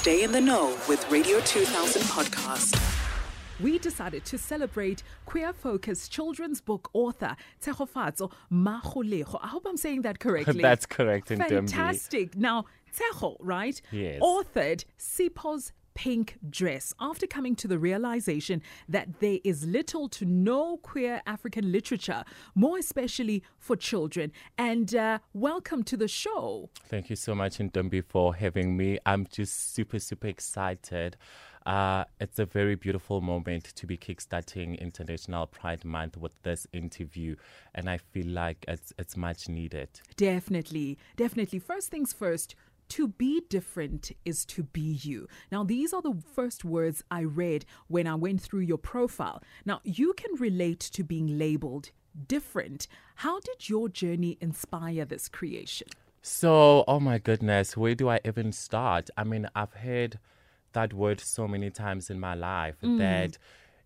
Stay in the know with Radio 2000 podcast. we decided to celebrate queer focused children's book author Tshegofatso Magolego. I hope I'm saying that correctly. That's correct, Ntombi. Fantastic. Now, Tshego, right? Yes. Authored Sipho's Pink Dress after coming to the realization that there is little to no queer African literature, more especially for children. And uh, welcome to the show. Thank you so much, Ntombi, for having me. I'm just super, super excited. Uh, it's a very beautiful moment to be kickstarting International Pride Month with this interview, and I feel like it's it's much needed. Definitely, definitely. First things first. To be different is to be you. Now, these are the first words I read when I went through your profile. Now, you can relate to being labeled different. How did your journey inspire this creation? So, oh my goodness, where do I even start? I mean, I've heard that word so many times in my life mm. that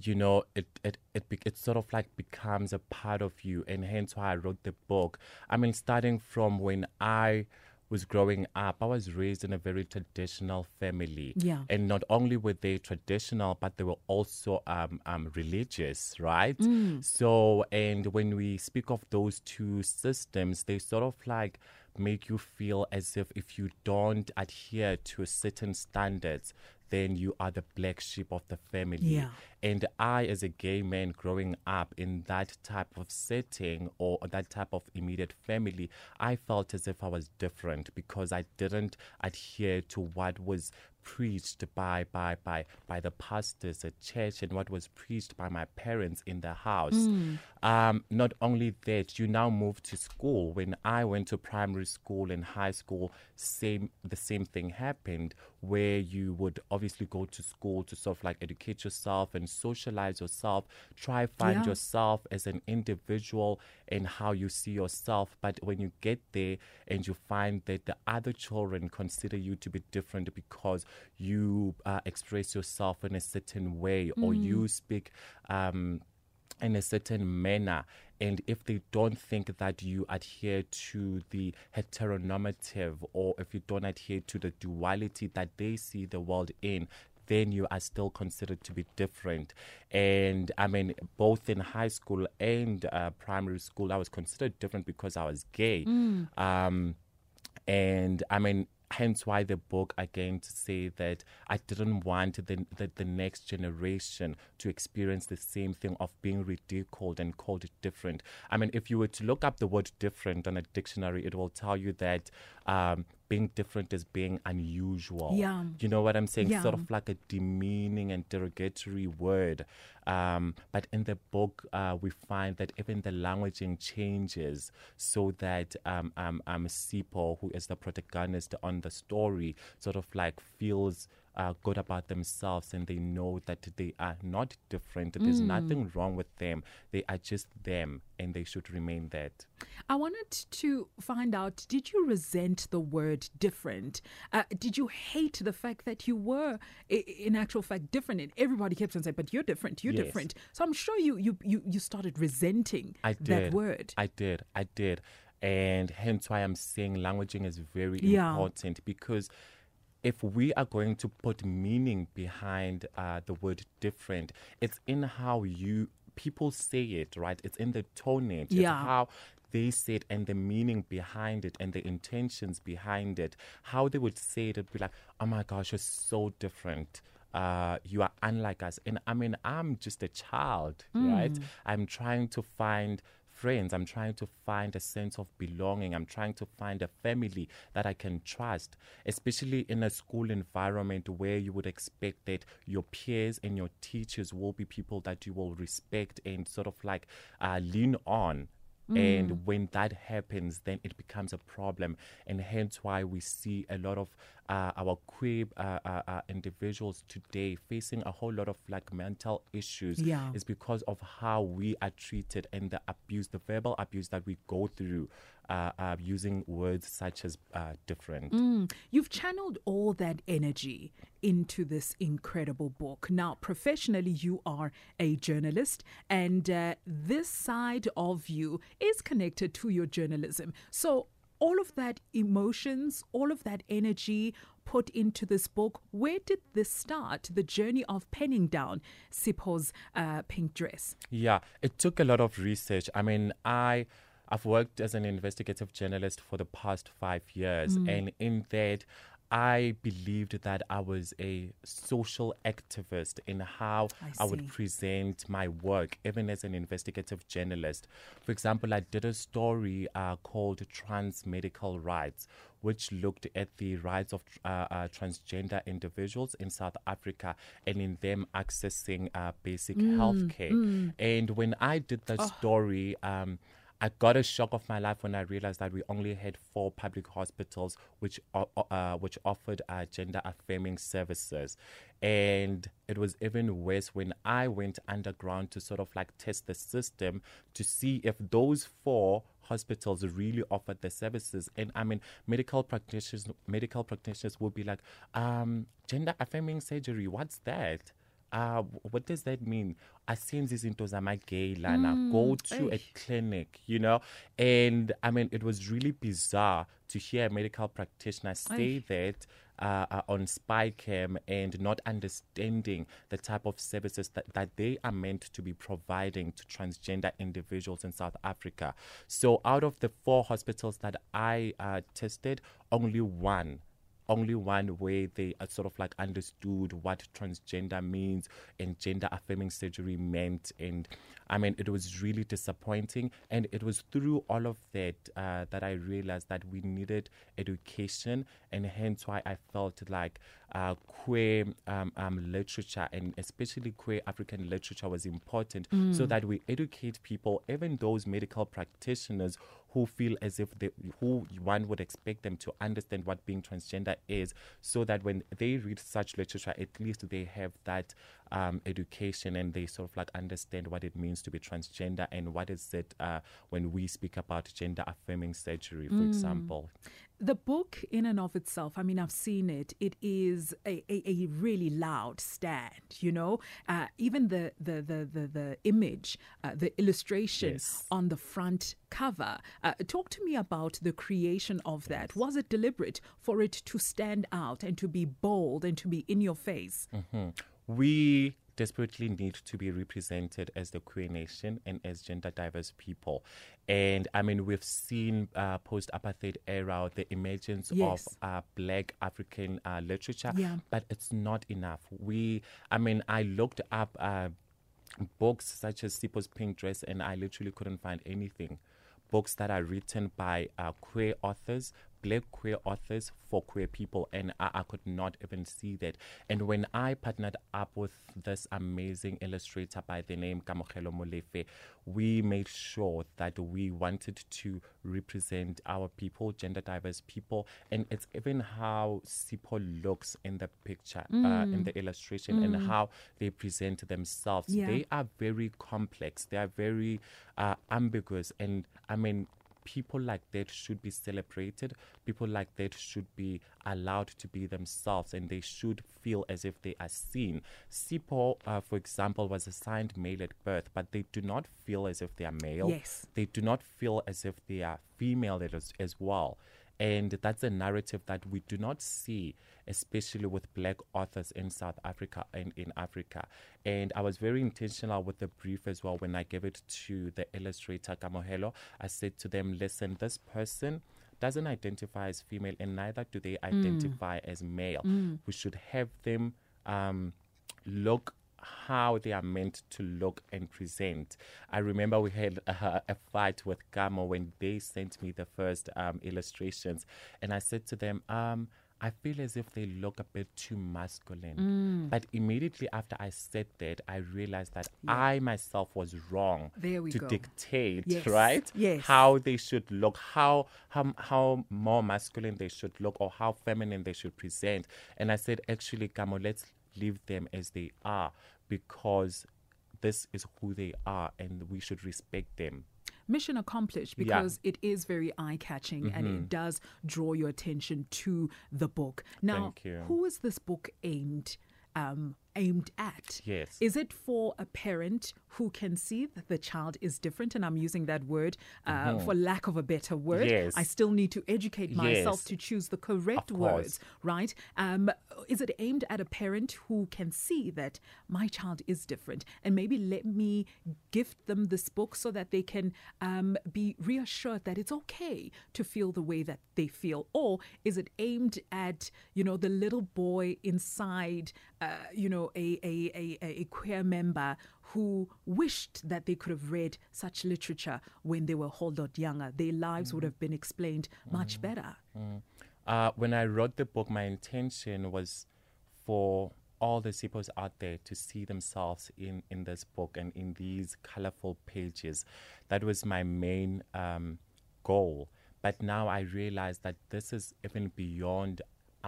you know it it it it sort of like becomes a part of you, and hence why I wrote the book. I mean, starting from when I was growing up, I was raised in a very traditional family. Yeah. And not only were they traditional, but they were also um, um, religious, right? So, and when we speak of those two systems, they sort of like make you feel as if if you don't adhere to certain standards, then you are the black sheep of the family. Yeah. And I, as a gay man growing up in that type of setting or that type of immediate family, I felt as if I was different because I didn't adhere to what was preached by by by by the pastors at church and what was preached by my parents in the house. Hmm. Um, not only that, you now move to school. When I went to primary school and high school, same the same thing happened where you would obviously go to school to sort of like educate yourself and socialize yourself, try find Yeah. yourself as an individual and how you see yourself. But when you get there and you find that the other children consider you to be different because you uh, express yourself in a certain way or you speak um, in a certain manner. And if they don't think that you adhere to the heteronormative or if you don't adhere to the duality that they see the world in, then you are still considered to be different. And I mean, both in high school and uh, primary school, I was considered different because I was gay. Um, and I mean, hence why the book again to say that I didn't want the, the the next generation to experience the same thing of being ridiculed and called different. I mean, if you were to look up the word different on a dictionary, it will tell you that um, being different is being unusual. Yeah. You know what I'm saying? Yeah. Sort of like a demeaning and derogatory word. Um, but in the book, uh, we find that even the languaging changes so that um, um, um, Sipho, who is the protagonist on the story, sort of like feels uh, good about themselves and they know that they are not different. There's nothing wrong with them. They are just them and they should remain that. I wanted to find out did you resent the word different? Uh, did you hate the fact that you were, in actual fact, different? And everybody kept on saying, but you're different, you're Yes. different. So I'm sure you, you, you, you started resenting I that word. I did. I did. And hence why I'm saying languaging is very Yeah. important because if we are going to put meaning behind uh, the word different, it's in how you people say it, right? It's in the tone, it's Yeah. how they say it and the meaning behind it and the intentions behind it. How they would say it, it'd be like, oh my gosh, you're so different. Uh, you are unlike us. And I mean, I'm just a child, right? I'm trying to find friends. I'm trying to find a sense of belonging. I'm trying to find a family that I can trust, especially in a school environment where you would expect that your peers and your teachers will be people that you will respect and sort of like uh, lean on. And when that happens, then it becomes a problem, and hence why we see a lot of uh, our queer uh, uh, uh, individuals today facing a whole lot of like mental issues. Yeah. is because of how we are treated and the abuse, the verbal abuse that we go through, uh, uh, using words such as uh, different. Mm. You've channeled all that energy into this incredible book. Now, professionally, you are a journalist, and uh, this side of you is connected to your journalism. So, all of that emotions, all of that energy put into this book. Where did this start? The journey of penning down Sipho's uh, pink dress. Yeah, it took a lot of research. I mean, I. I've worked as an investigative journalist for the past five years, Mm. and in that, I believed that I was a social activist in how I would present my work, even as an investigative journalist. For example, I did a story uh, called Trans Medical Rights, which looked at the rights of uh, uh, transgender individuals in South Africa and in them accessing uh, basic health care. And when I did that story, um, I got a shock of my life when I realized that we only had four public hospitals which uh, which offered uh, gender affirming services, and it was even worse when I went underground to sort of like test the system to see if those four hospitals really offered the services. And I mean, medical practitioners medical practitioners will be like, um, gender affirming surgery, what's that? Uh, what does that mean? Asenzi izinto zamagay lana. Go to a clinic, you know? And I mean, it was really bizarre to hear a medical practitioner say that uh, uh, on Spycam and not understanding the type of services that, that they are meant to be providing to transgender individuals in South Africa. So, out of the four hospitals that I uh, tested, only one only one way they sort of like understood what transgender means and gender affirming surgery meant. And i mean it was really disappointing. And it was through all of that uh, that i realized that we needed education. And hence why i felt like uh, queer um, um, literature and especially queer african literature was important so that we educate people even those medical practitioners who feel as if they, who one would expect them to understand what being transgender is, so that when they read such literature, at least they have that um, education and they sort of like understand what it means to be transgender and what is it uh, when we speak about gender affirming surgery, for example. The book, in and of itself, I mean, I've seen it. It is a, a, a really loud stand, you know. Uh, even the the the the, the image, uh, the illustration Yes. on the front cover. Uh, talk to me about the creation of that. Was it deliberate for it to stand out and to be bold and to be in your face? We desperately need to be represented as the queer nation and as gender diverse people. And I mean, we've seen uh, post apartheid era the emergence Yes. of uh, black African uh, literature, Yeah. but it's not enough. We, I mean, I looked up. Uh, books such as Sipho's Pink Dress, and I literally couldn't find anything. Books that are written by uh, queer authors, black queer authors for queer people, and I, I could not even see that. And when I partnered up with this amazing illustrator by the name Kamogelo Molefe, we made sure that we wanted to represent our people, gender diverse people, and it's even how Sipho looks in the picture, uh, in the illustration, and how they present themselves. Yeah. They are very complex. They are very uh, ambiguous, and I mean, people like that should be celebrated. People like that should be allowed to be themselves, and they should feel as if they are seen. Sipho, uh, for example, was assigned male at birth, but they do not feel as if they are male. Yes. They do not feel as if they are female as, as well. And that's a narrative that we do not see, especially with black authors in South Africa and in Africa. And I was very intentional with the brief as well when I gave it to the illustrator Kamogelo. I said to them, listen, this person doesn't identify as female and neither do they identify as male. We should have them um, look how they are meant to look and present. I remember we had a, a fight with Gamo when they sent me the first um, illustrations, and I said to them, um, I feel as if they look a bit too masculine. But immediately after I said that, I realized that I myself was wrong to go. dictate, Yes, right? yes. How they should look, how, how how more masculine they should look, or how feminine they should present. And I said, actually, Gamo, let's leave them as they are because this is who they are, and we should respect them. mission accomplished Yeah. because it is very eye catching and it does draw your attention to the book. Now, who is this book aimed um, aimed at? Yes. Is it for a parent who can see that the child is different? And I'm using that word uh, for lack of a better word. Mm-hmm. Yes. I still need to educate myself Yes. to choose the correct words, right? Um, is it aimed at a parent who can see that my child is different and maybe let me gift them this book so that they can um, be reassured that it's okay to feel the way that they feel? Or is it aimed at, you know, the little boy inside, uh, you know, a, a, a, a queer member who wished that they could have read such literature when they were whole lot younger? Their lives would have been explained much better. Uh, when I wrote the book, my intention was for all the Siphos out there to see themselves in, in this book and in these colorful pages. That was my main um, goal. But now I realize that this is even beyond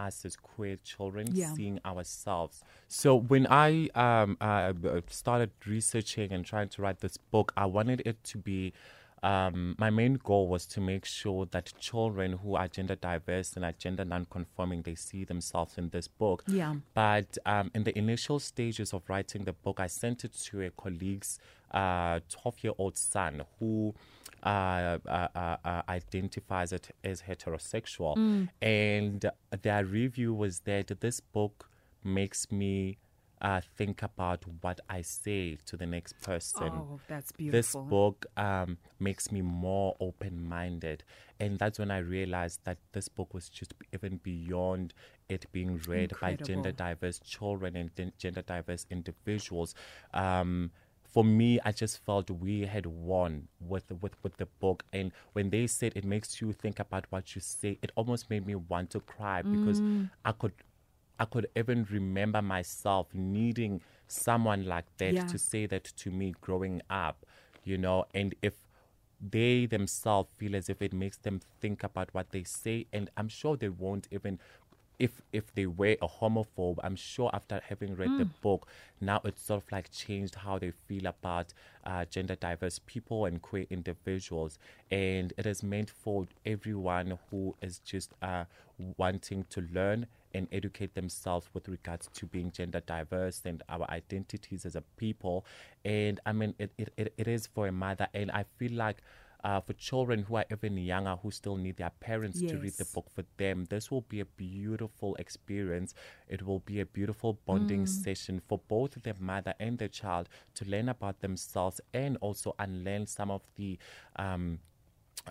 us as queer children Yeah. seeing ourselves. So when I um, uh, started researching and trying to write this book, I wanted it to be. Um, my main goal was to make sure that children who are gender diverse and are gender non-conforming they see themselves in this book. Yeah. But um, in the initial stages of writing the book, I sent it to a colleague's uh, 12-year-old son who uh, uh, uh, uh, identifies it as heterosexual, and their review was that this book makes me uh, think about what I say to the next person. Oh, that's beautiful. This book um, makes me more open minded. And that's when I realized that this book was just even beyond it being read by gender diverse children and gender diverse individuals. Um, for me, I just felt we had won with, with with the book, and when they said it makes you think about what you say, it almost made me want to cry because Mm. I could I could even remember myself needing someone like that Yeah. to say that to me growing up, you know, and if they themselves feel as if it makes them think about what they say, and I'm sure they won't even. If, if they were a homophobe, I'm sure after having read the book, now it's sort of like changed how they feel about uh, gender diverse people and queer individuals. And it is meant for everyone who is just uh, wanting to learn and educate themselves with regards to being gender diverse and our identities as a people. And I mean, it, it, it, it is for a mother. And I feel like uh, for children who are even younger who still need their parents to read the book for them, this will be a beautiful experience. It will be a beautiful bonding session for both the mother and the child to learn about themselves and also unlearn some of the um,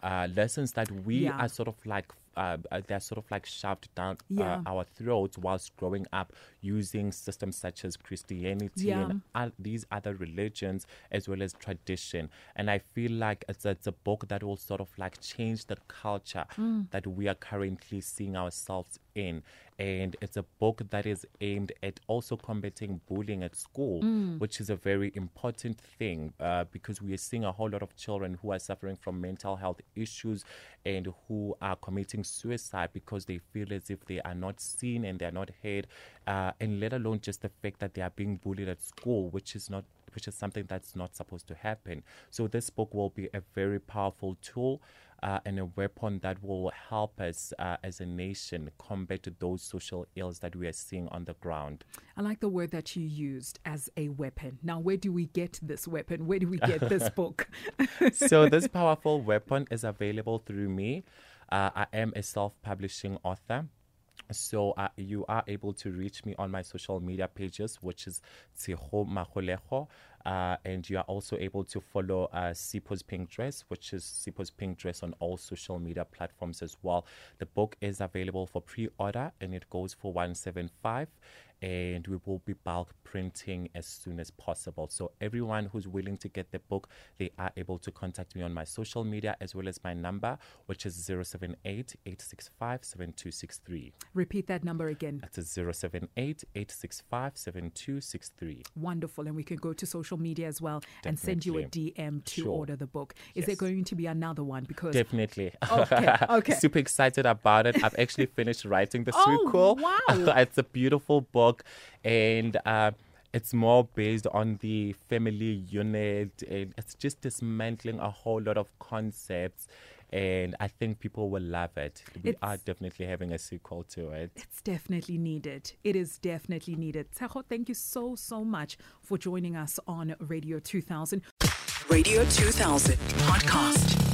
uh, lessons that we Yeah. are sort of like uh, uh, they're sort of like shoved down Yeah. uh, our throats whilst growing up using systems such as Christianity Yeah. and uh, these other religions as well as tradition. And I feel like it's, it's a book that will sort of like change the culture Mm. that we are currently seeing ourselves in. And it's a book that is aimed at also combating bullying at school, Mm. which is a very important thing uh, because we are seeing a whole lot of children who are suffering from mental health issues and who are committing suicide because they feel as if they are not seen and they are not heard, uh, and let alone just the fact that they are being bullied at school, which is not which is something that's not supposed to happen. So this book will be a very powerful tool uh, and a weapon that will help us uh, as a nation combat those social ills that we are seeing on the ground. I like the word that you used as a weapon. Now, where do we get this weapon? Where do we get this book? so this powerful weapon is available through me. Uh, I am a self-publishing author. So uh, you are able to reach me on my social media pages, which is Tshego Magolego. Uh, and you are also able to follow uh, Sipho's Pink Dress, which is Sipho's Pink Dress on all social media platforms as well. The book is available for pre-order and it goes for 175 and we will be bulk printing as soon as possible. So everyone who's willing to get the book, they are able to contact me on my social media as well as my number, which is 078 865 7263. Repeat that number again. That's 078 865 7263. Wonderful. And we can go to social media as well and send you a DM to Sure. order the book. Is there going to be another one? Because Definitely. Okay, okay. Super excited about it. I've actually finished writing the Oh, sequel. wow. it's a beautiful book, and uh, it's more based on the family unit, and it's just dismantling a whole lot of concepts. and I think people will love it. We It's- are definitely having a sequel to it. It's definitely needed. It is definitely needed. Tshego, thank you so, so much for joining us on Radio 2000. Radio 2000 podcast.